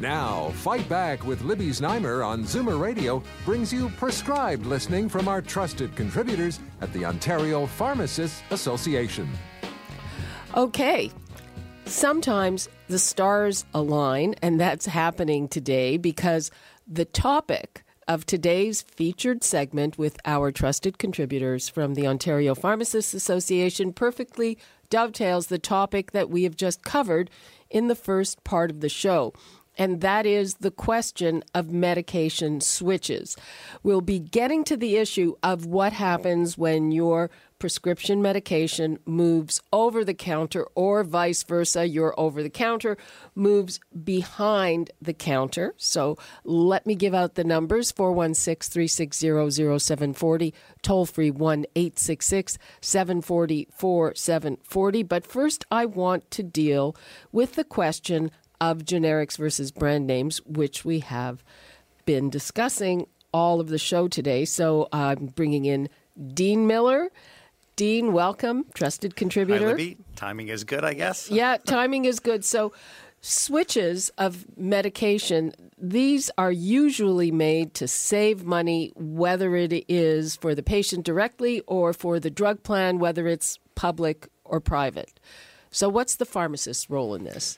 Now, Fight Back with Libby Znaimer on Zoomer Radio brings you prescribed listening from our trusted contributors at the Ontario Pharmacists Association. Okay. Sometimes the stars align, and that's happening today because the topic of today's featured segment with our trusted contributors from the Ontario Pharmacists Association perfectly dovetails the topic that we have just covered in the first part of the show and that is the question of medication switches. We'll be getting to the issue of what happens when your prescription medication moves over the counter or vice versa. Your over the counter moves behind the counter. So let me give out the numbers 416 360 0740, toll free 1 866 740 4740. But first, I want to deal with the question of generics versus brand names, which we have been discussing all of the show today. So I'm bringing in Dean Miller. Dean, welcome, trusted contributor. Hi, Libby. Timing is good, I guess. yeah, timing is good. So switches of medication, these are usually made to save money, whether it is for the patient directly or for the drug plan, whether it's public or private. So, what's the pharmacist's role in this?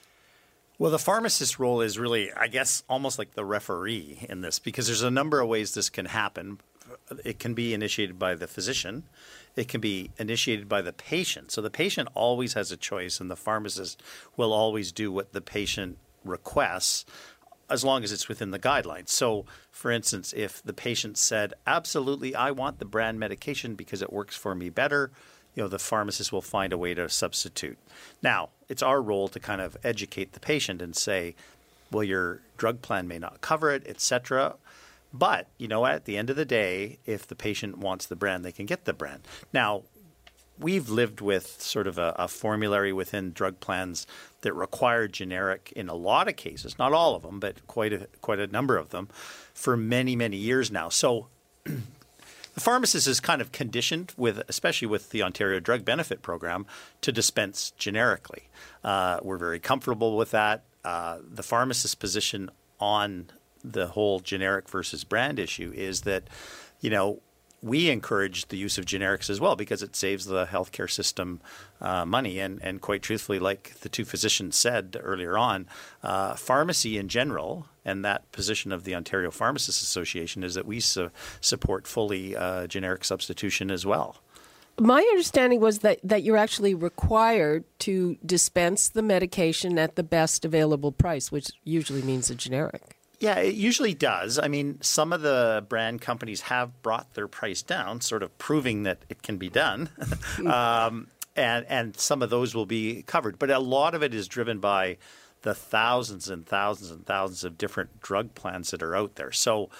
Well, the pharmacist's role is really, I guess, almost like the referee in this because there's a number of ways this can happen. It can be initiated by the physician, it can be initiated by the patient. So the patient always has a choice, and the pharmacist will always do what the patient requests as long as it's within the guidelines. So, for instance, if the patient said, Absolutely, I want the brand medication because it works for me better you know, the pharmacist will find a way to substitute. Now, it's our role to kind of educate the patient and say, well, your drug plan may not cover it, etc. But you know, at the end of the day, if the patient wants the brand, they can get the brand. Now, we've lived with sort of a, a, formulary within drug plans that require generic in a lot of cases, not all of them, but quite a, quite a number of them, for many many years now. So the pharmacist is kind of conditioned with, especially with the Ontario Drug Benefit Program, to dispense generically. Uh, we're very comfortable with that. Uh, the pharmacist's position on the whole generic versus brand issue is that, you know, we encourage the use of generics as well because it saves the healthcare system uh, money. And, and quite truthfully, like the two physicians said earlier on, uh, pharmacy in general and that position of the Ontario Pharmacists Association is that we su- support fully uh, generic substitution as well. My understanding was that, that you're actually required to dispense the medication at the best available price, which usually means a generic. Yeah, it usually does. I mean, some of the brand companies have brought their price down, sort of proving that it can be done. um, and, and some of those will be covered. But a lot of it is driven by the thousands and thousands and thousands of different drug plans that are out there. So,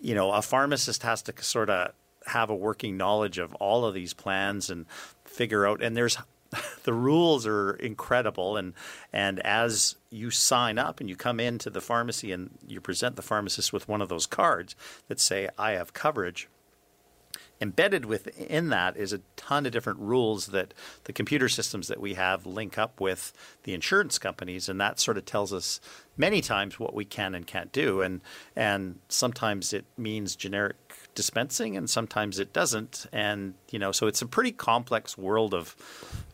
you know, a pharmacist has to sort of have a working knowledge of all of these plans and figure out. And there's the rules are incredible and and as you sign up and you come into the pharmacy and you present the pharmacist with one of those cards that say I have coverage embedded within that is a ton of different rules that the computer systems that we have link up with the insurance companies and that sort of tells us many times what we can and can't do. And and sometimes it means generic dispensing and sometimes it doesn't. And you know so it's a pretty complex world of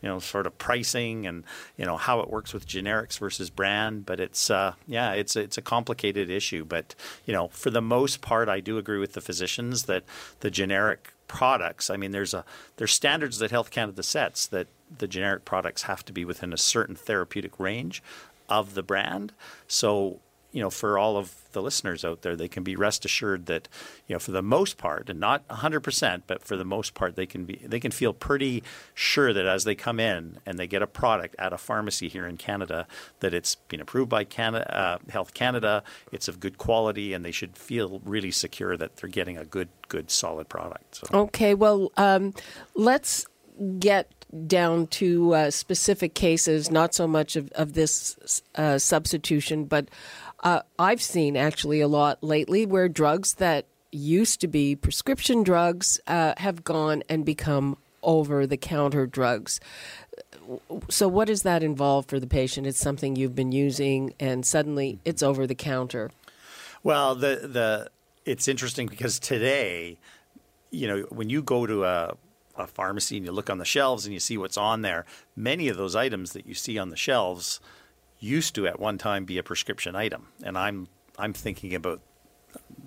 you know sort of pricing and you know how it works with generics versus brand. But it's uh, yeah it's it's a complicated issue. But you know for the most part I do agree with the physicians that the generic products I mean there's a there's standards that Health Canada sets that the generic products have to be within a certain therapeutic range of the brand. So you know, for all of the listeners out there, they can be rest assured that, you know, for the most part, and not 100%, but for the most part, they can be they can feel pretty sure that as they come in and they get a product at a pharmacy here in Canada, that it's been approved by Canada, uh, Health Canada, it's of good quality, and they should feel really secure that they're getting a good, good, solid product. So. Okay, well, um, let's get down to uh, specific cases, not so much of, of this uh, substitution, but uh, I've seen actually a lot lately where drugs that used to be prescription drugs uh, have gone and become over the counter drugs. So, what does that involve for the patient? It's something you've been using, and suddenly it's over the counter. Well, the the it's interesting because today, you know, when you go to a a pharmacy and you look on the shelves and you see what's on there, many of those items that you see on the shelves used to at one time be a prescription item. And I'm I'm thinking about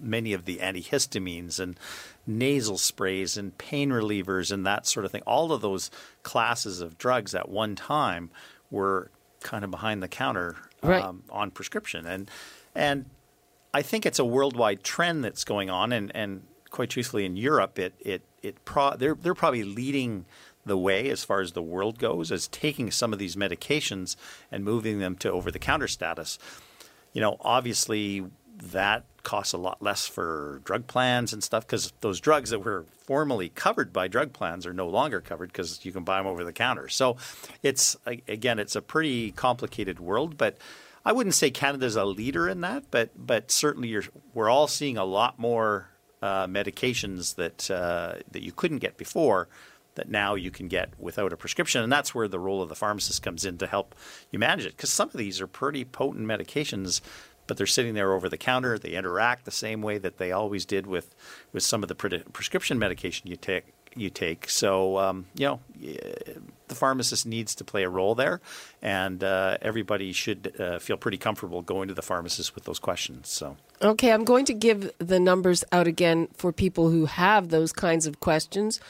many of the antihistamines and nasal sprays and pain relievers and that sort of thing. All of those classes of drugs at one time were kind of behind the counter right. um, on prescription. And and I think it's a worldwide trend that's going on. And, and quite truthfully, in Europe, it it it pro- they're they're probably leading the way as far as the world goes as taking some of these medications and moving them to over the counter status. You know, obviously that costs a lot less for drug plans and stuff because those drugs that were formerly covered by drug plans are no longer covered because you can buy them over the counter. So it's again, it's a pretty complicated world, but I wouldn't say Canada's a leader in that, but but certainly we're all seeing a lot more uh, medications that uh, that you couldn't get before that now you can get without a prescription. And that's where the role of the pharmacist comes in to help you manage it. Because some of these are pretty potent medications, but they're sitting there over the counter. They interact the same way that they always did with, with some of the pre- prescription medication you take. You take so um, you know the pharmacist needs to play a role there, and uh, everybody should uh, feel pretty comfortable going to the pharmacist with those questions. So okay, I'm going to give the numbers out again for people who have those kinds of questions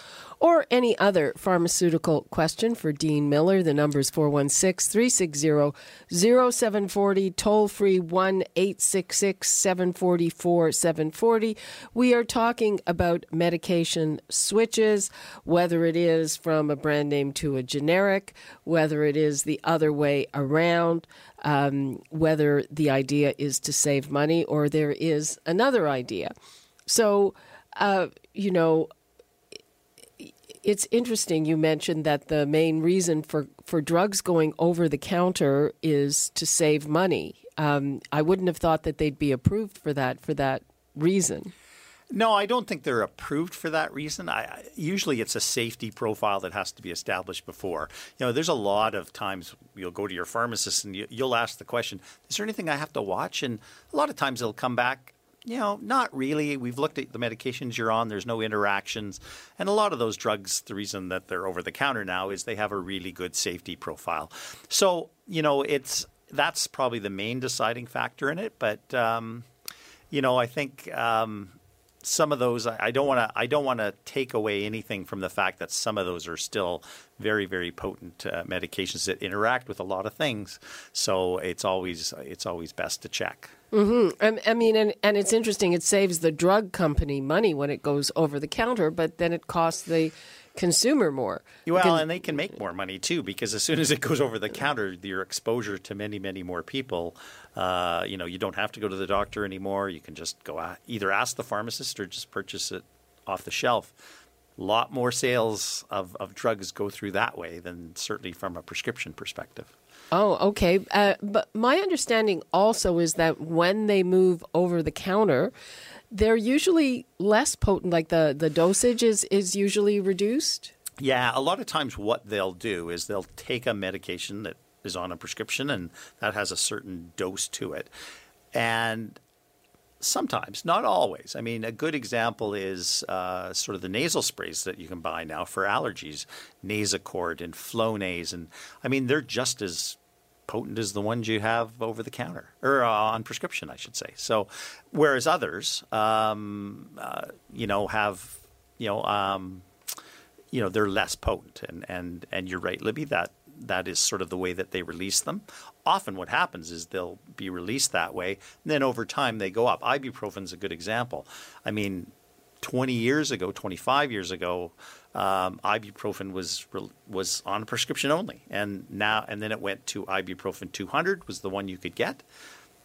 or any other pharmaceutical question for Dean Miller, the number is 416 360 0740, toll free 1 866 744 740. We are talking about medication switches, whether it is from a brand name to a generic, whether it is the other way around. Um, whether the idea is to save money or there is another idea. So, uh, you know, it's interesting you mentioned that the main reason for, for drugs going over the counter is to save money. Um, I wouldn't have thought that they'd be approved for that for that reason. No, I don't think they're approved for that reason. I, usually it's a safety profile that has to be established before. You know, there's a lot of times you'll go to your pharmacist and you, you'll ask the question, "Is there anything I have to watch?" And a lot of times they'll come back you know, not really. We've looked at the medications you're on, there's no interactions. And a lot of those drugs, the reason that they're over the counter now is they have a really good safety profile. So, you know, it's that's probably the main deciding factor in it. But, um, you know, I think um, some of those I don't want to I don't want to take away anything from the fact that some of those are still very very potent uh, medications that interact with a lot of things. So it's always it's always best to check. Mm-hmm. I, I mean, and, and it's interesting. It saves the drug company money when it goes over the counter, but then it costs the consumer more. Well, and they can make more money too because as soon as it goes over the counter, your exposure to many, many more people. Uh, you know, you don't have to go to the doctor anymore. You can just go out, either ask the pharmacist or just purchase it off the shelf. A lot more sales of, of drugs go through that way than certainly from a prescription perspective. Oh, okay. Uh, but my understanding also is that when they move over the counter, they're usually less potent. Like the, the dosage is, is usually reduced. Yeah, a lot of times what they'll do is they'll take a medication that is on a prescription and that has a certain dose to it. And sometimes, not always. I mean, a good example is uh, sort of the nasal sprays that you can buy now for allergies, Nasacort and Flonase. And I mean, they're just as potent as the ones you have over the counter or uh, on prescription, I should say. So, whereas others, um, uh, you know, have you know, um, you know, they're less potent. And and and you're right, Libby. That that is sort of the way that they release them. Often, what happens is they'll be released that way, and then over time they go up. Ibuprofen is a good example. I mean, 20 years ago, 25 years ago, um, ibuprofen was was on prescription only, and now and then it went to ibuprofen 200 was the one you could get.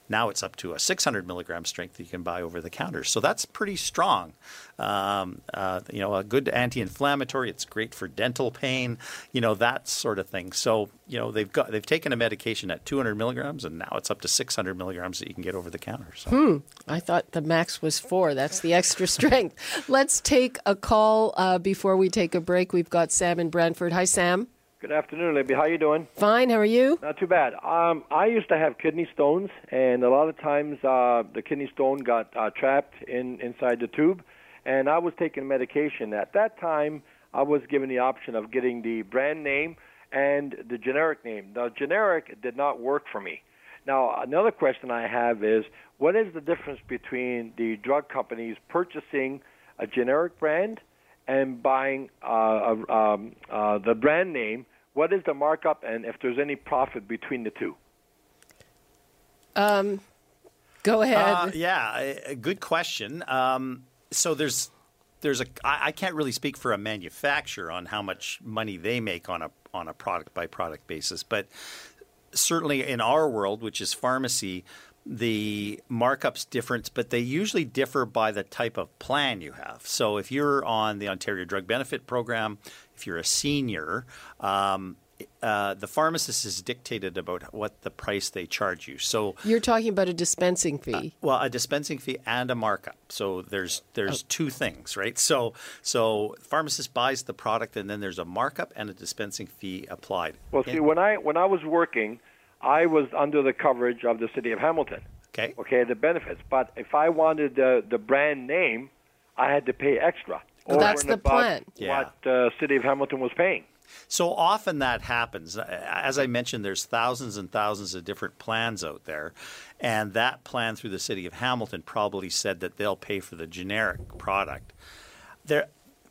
Now it's up to a 600 milligram strength that you can buy over the counter. So that's pretty strong. Um, uh, you know, a good anti-inflammatory. It's great for dental pain. You know that sort of thing. So you know they've got they've taken a medication at 200 milligrams, and now it's up to 600 milligrams that you can get over the counter. So. Hmm. I thought the max was four. That's the extra strength. Let's take a call uh, before we take a break. We've got Sam in Brantford. Hi, Sam. Good afternoon, Libby. How you doing? Fine. How are you? Not too bad. Um, I used to have kidney stones, and a lot of times uh, the kidney stone got uh, trapped in inside the tube, and I was taking medication. At that time, I was given the option of getting the brand name and the generic name. The generic did not work for me. Now, another question I have is, what is the difference between the drug companies purchasing a generic brand and buying uh, um, uh, the brand name, what is the markup and if there's any profit between the two? Um, go ahead. Uh, yeah, good question. Um, so there's there's a I, I can't really speak for a manufacturer on how much money they make on a on a product by product basis, but certainly in our world, which is pharmacy, the markup's difference, but they usually differ by the type of plan you have. So if you're on the Ontario Drug Benefit Program, if you're a senior, um, uh, the pharmacist is dictated about what the price they charge you. So you're talking about a dispensing fee. Uh, well, a dispensing fee and a markup. So there's there's oh. two things, right? So so pharmacist buys the product and then there's a markup and a dispensing fee applied. Well, see, when I when I was working I was under the coverage of the city of Hamilton. Okay. Okay, the benefits. But if I wanted the the brand name, I had to pay extra. Well, that's the plan. Yeah. What the city of Hamilton was paying. So often that happens. As I mentioned, there's thousands and thousands of different plans out there, and that plan through the city of Hamilton probably said that they'll pay for the generic product. There,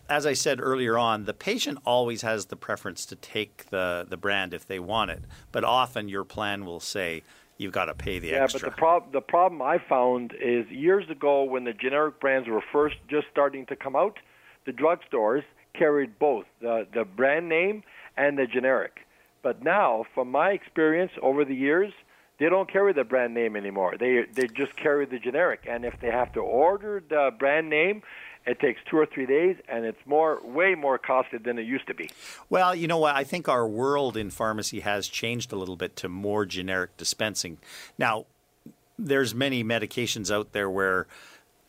as I said earlier on, the patient always has the preference to take the, the brand if they want it, but often your plan will say you've got to pay the yeah, extra. Yeah, but the, prob- the problem I found is years ago when the generic brands were first just starting to come out, the drugstores carried both the, the brand name and the generic. But now, from my experience over the years, they don't carry the brand name anymore. They they just carry the generic, and if they have to order the brand name, it takes two or three days, and it's more, way more costly than it used to be. Well, you know what? I think our world in pharmacy has changed a little bit to more generic dispensing. Now, there's many medications out there where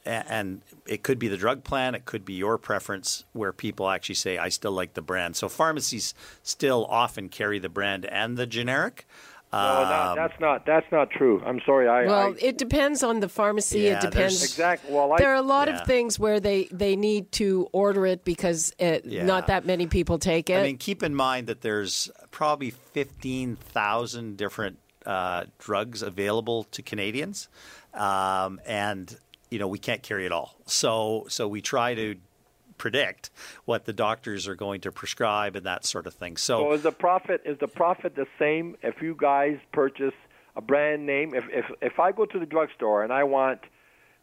and it could be the drug plan, it could be your preference, where people actually say, I still like the brand. So pharmacies still often carry the brand and the generic. No, no, that's not that's not true. I'm sorry. I well, I, it depends on the pharmacy. Yeah, it depends. Exactly. Well, I, there are a lot yeah. of things where they they need to order it because it, Yeah. not that many people take it. I mean, keep in mind that there's probably 15,000 different uh, drugs available to Canadians, um, and you know we can't carry it all. So so we try to predict what the doctors are going to prescribe and that sort of thing. So, so is the profit is the profit the same if you guys purchase a brand name? If if if I go to the drugstore and I want,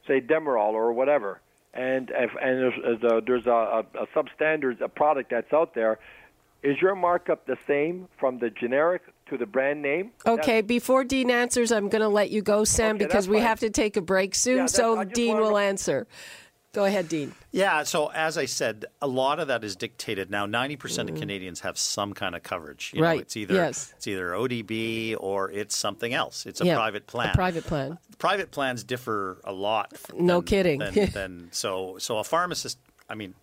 say, Demerol or whatever, and if and there's uh, a, there's a, a, a substandard a product that's out there, is your markup the same from the generic to the brand name? Okay, before Dean answers, I'm going to let you go, Sam, Okay, because we fine. have to take a break soon. Yeah, so Dean will to- answer. Go ahead, Dean. Yeah, so as I said, a lot of that is dictated now. Ninety percent of Canadians have some kind of coverage. You know. Right, it's either yes. it's either ODB or it's something else. It's a Yeah, private plan. A private plan. private plans differ a lot. No than- kidding. Than, than so so a pharmacist. I mean,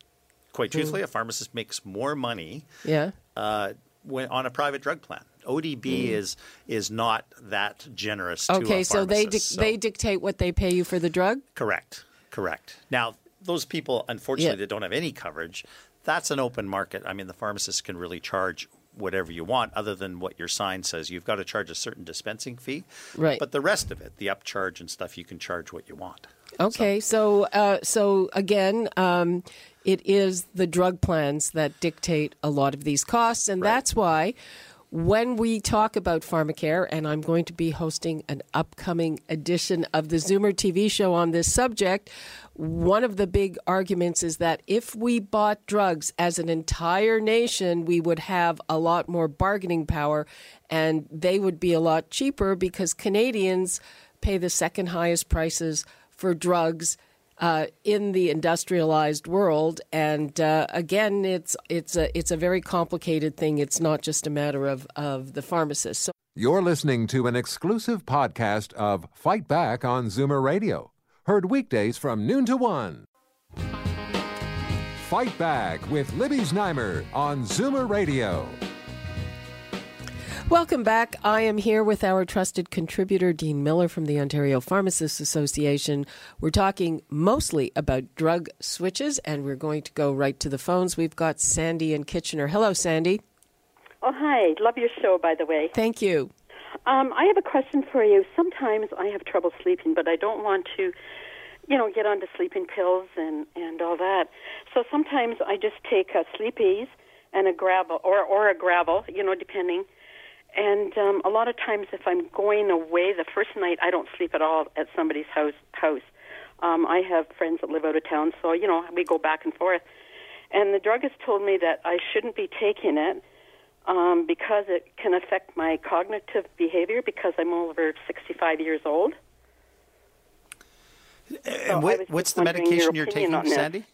quite Mm. truthfully, a pharmacist makes more money Yeah. uh, when on a private drug plan. ODB is is not that generous. to Mm. Okay, a so they dic- so- they dictate what they pay you for the drug. Correct. Correct. Now, those people, unfortunately, Yeah. that don't have any coverage, that's an open market. I mean, the pharmacist can really charge whatever you want, other than what your sign says. You've got to charge a certain dispensing fee. Right. But the rest of it, the upcharge and stuff, you can charge what you want. Okay, so uh, so again, um, it is the drug plans that dictate a lot of these costs, and Right. that's why when we talk about pharmacare, and I'm going to be hosting an upcoming edition of the Zoomer TV show on this subject, one of the big arguments is that if we bought drugs as an entire nation, we would have a lot more bargaining power and they would be a lot cheaper because Canadians pay the second highest prices for drugs uh, in the industrialized world. And uh, again, it's it's a it's a very complicated thing. It's not just a matter of of the pharmacist. So- You're listening to an exclusive podcast of Fight Back on Zoomer Radio, heard weekdays from noon to one. Fight Back with Libby Znaimer on Zoomer Radio. Welcome back. I am here with our trusted contributor, Dean Miller from the Ontario Pharmacists Association. We're talking mostly about drug switches, and we're going to go right to the phones. We've got Sandy in Kitchener. Hello, Sandy. Oh, hi. Love your show, by the way. Thank you. Um, I have a question for you. Sometimes I have trouble sleeping, but I don't want to, you know, get onto sleeping pills and, and all that. So sometimes I just take a Sleep-Eze and a Gravol, or, or a Gravol, you know, depending – and um, a lot of times, if I'm going away, the first night I don't sleep at all at somebody's house. House. Um, I have friends that live out of town, so you know we go back and forth. And the druggist told me that I shouldn't be taking it um, because it can affect my cognitive behavior because I'm over 65 years old. And what, what's the medication you're taking, Sandy?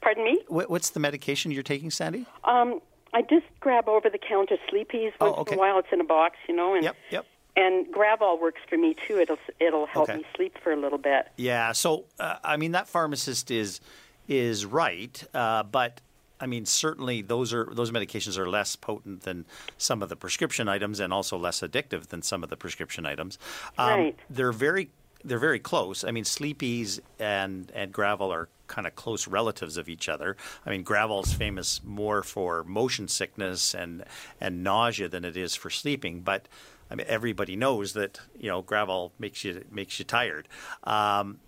Pardon me? What, what's the medication you're taking, Sandy? Um, I just grab over the counter Sleep-Eze once oh, okay. in a while. It's in a box, you know, and yep, yep. And Gravol works for me too. It'll it'll help okay. me sleep for a little bit. Yeah. So uh, I mean, that pharmacist is is right, uh, but I mean, certainly those are those medications are less potent than some of the prescription items, and also less addictive than some of the prescription items. Um, right. They're very they're very close. I mean, Sleep-Eze and and Gravol are kind of close relatives of each other. I mean, Gravol's famous more for motion sickness and and nausea than it is for sleeping, but I mean, everybody knows that you know Gravol makes you makes you tired. Um,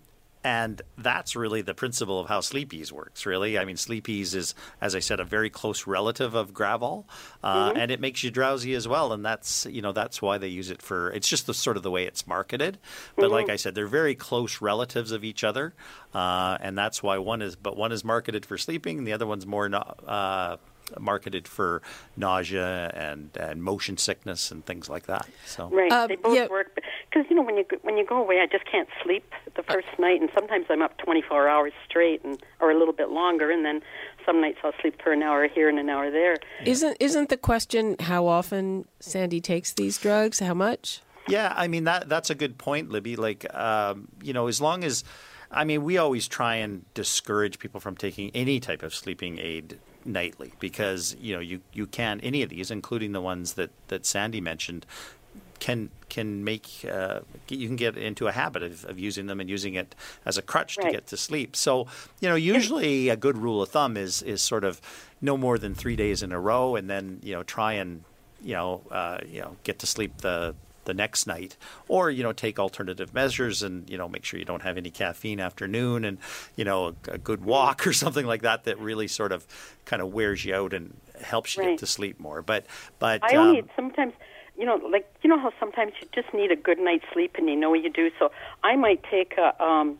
and that's really the principle of how Sleep-Eze works, really. I mean, Sleep-Eze is, as I said, a very close relative of Gravol, uh, mm-hmm. and it makes you drowsy as well. And that's, you know, that's why they use it for, it's just the sort of the way it's marketed. But mm-hmm. like I said, they're very close relatives of each other. Uh, and that's why one is, but one is marketed for sleeping, and the other one's more, uh, marketed for nausea and, and motion sickness and things like that. So right, um, they both yeah. work because you know when you when you go away, I just can't sleep the first uh, night, and sometimes I'm up 24 hours straight, and or a little bit longer, and then some nights I'll sleep for an hour here and an hour there. Isn't isn't the question how often Sandy takes these drugs? How much? Yeah, I mean that that's a good point, Libby. Like um, you know, as long as I mean, we always try and discourage people from taking any type of sleeping aid nightly because you know you you can any of these, including the ones that that Sandy mentioned, can can make uh, you can get into a habit of, of using them and using it as a crutch right. to get to sleep. So you know usually a good rule of thumb is is sort of no more than three days in a row, and then you know try and you know uh, you know get to sleep the the next night, or you know take alternative measures and you know make sure you don't have any caffeine after noon, and you know a, a good walk or something like that that really sort of kind of wears you out and helps you right. get to sleep more. But but I only um, sometimes you know like you know how sometimes you just need a good night's sleep and you know what you do. So I might take a. Um,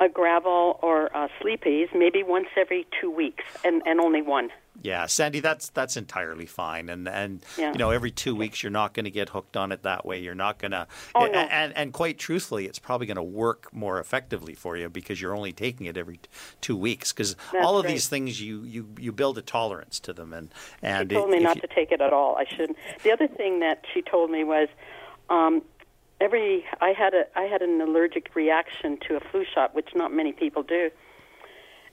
a Gravol or a Sleep-Eze maybe once every two weeks and, and only one. Yeah, Sandy, that's that's entirely fine, and and yeah. you know every two weeks you're not going to get hooked on it that way. You're not going to, oh, and, no. and, and quite truthfully, it's probably going to work more effectively for you because you're only taking it every two weeks. Because all of right. these things you, you you build a tolerance to them, and and she told me not you, to take it at all. I shouldn't. The other thing that she told me was. Um, every I had a I had an allergic reaction to a flu shot, which not many people do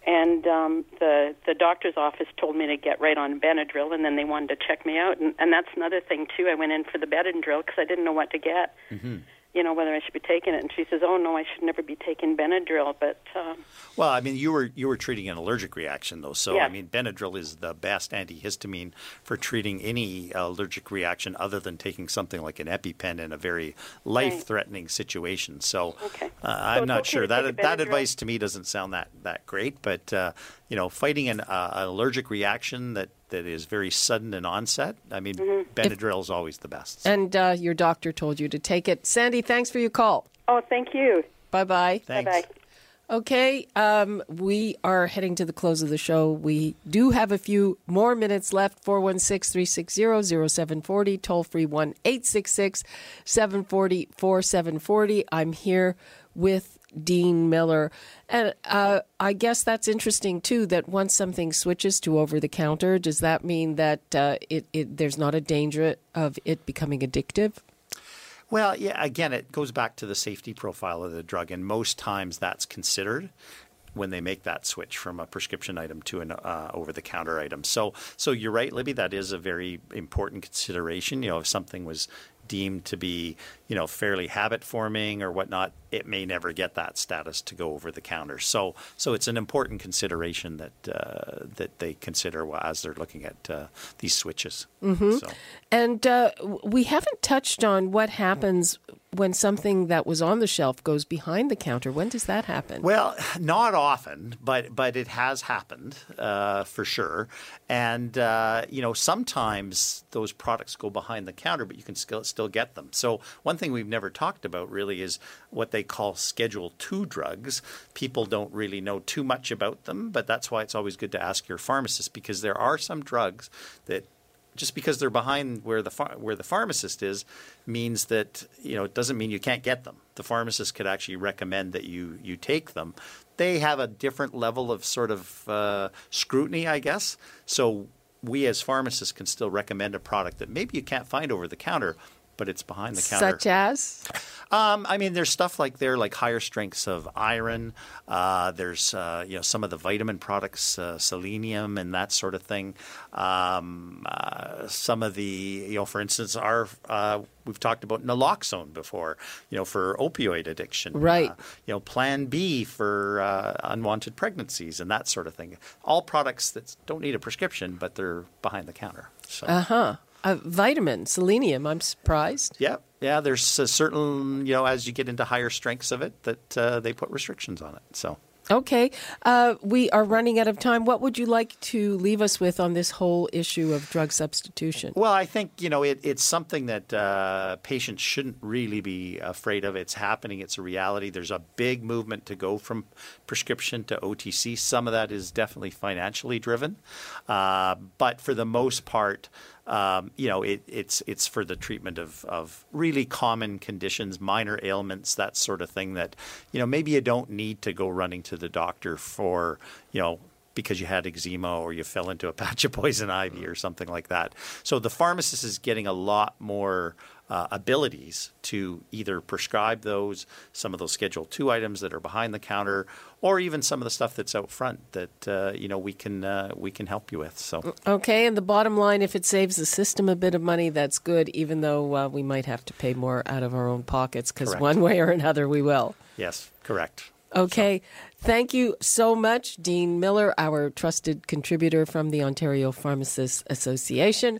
and um, the the doctor's office told me to get right on Benadryl, and then they wanted to check me out, and, and that's another thing too. I went in for the Benadryl because I didn't know what to get. Mm-hmm you know whether I should be taking it. And she says, "Oh no, I should never be taking Benadryl." But um, well, I mean, you were you were treating an allergic reaction though, so yeah. I mean, Benadryl is the best antihistamine for treating any allergic reaction, other than taking something like an EpiPen in a very life-threatening right. situation. So okay. uh, I'm not okay sure that that advice to me doesn't sound that that great, but uh, you know, fighting an, uh, an allergic reaction that, that is very sudden in onset, I mean, Benadryl is always the best. And uh, your doctor told you to take it. Sandy, thanks for your call. Oh, thank you. Bye bye. Thanks. Bye bye. Okay, um, we are heading to the close of the show. We do have a few more minutes left 416 360 0740, toll free 1 866 740 4740. I'm here with Dean Miller. And uh, I guess that's interesting too that once something switches to over the counter, does that mean that uh, it, it, there's not a danger of it becoming addictive? Well, yeah, again, it goes back to the safety profile of the drug, and most times that's considered when they make that switch from a prescription item to an uh, over-the-counter item. So, so you're right, Libby. That is a very important consideration. You know, if something was deemed to be, you know, fairly habit forming or whatnot, it may never get that status to go over the counter. So, so it's an important consideration that uh, that they consider as they're looking at uh, these switches. Mm-hmm. So. And uh, we haven't touched on what happens when something that was on the shelf goes behind the counter. When does that happen? Well, not often, but but it has happened uh, for sure. And uh, you know, sometimes those products go behind the counter, but you can still still get them. So one thing we've never talked about really is what they call Schedule Two drugs. People don't really know too much about them, but that's why it's always good to ask your pharmacist because there are some drugs that just because they're behind where the ph- where the pharmacist is means that you know it doesn't mean you can't get them. The pharmacist could actually recommend that you you take them. They have a different level of sort of uh, scrutiny, I guess. So we as pharmacists can still recommend a product that maybe you can't find over the counter, but it's behind the counter. Such as? Um, I mean, there's stuff like there, like higher strengths of iron. Uh, there's uh, you know some of the vitamin products, uh, selenium and that sort of thing. Um, uh, some of the you know, for instance, our uh, we've talked about naloxone before. You know, for opioid addiction. Right. Uh, you know, Plan B for unwanted pregnancies and that sort of thing. All products that don't need a prescription, but they're behind the counter. So. Uh huh. Uh, vitamin, selenium. I'm surprised. Yeah, yeah. There's a certain, you know, as you get into higher strengths of it, that uh, they put restrictions on it. So. Okay, uh, we are running out of time. What would you like to leave us with on this whole issue of drug substitution? Well, I think you know it, it's something that uh, patients shouldn't really be afraid of. It's happening. It's a reality. There's a big movement to go from prescription to OTC. Some of that is definitely financially driven, uh, but for the most part. Um, you know, it, it's it's for the treatment of, of really common conditions, minor ailments, that sort of thing. That you know maybe you don't need to go running to the doctor for you know because you had eczema or you fell into a patch of poison ivy or something like that. So the pharmacist is getting a lot more uh, abilities to either prescribe those, some of those Schedule Two items that are behind the counter, or even some of the stuff that's out front that uh, you know we can uh, we can help you with. So Okay, and the bottom line if it saves the system a bit of money, that's good, even though uh, we might have to pay more out of our own pockets, because one way or another we will. yes, correct. Okay. Thank you so much, Dean Miller, our trusted contributor from the Ontario Pharmacists Association.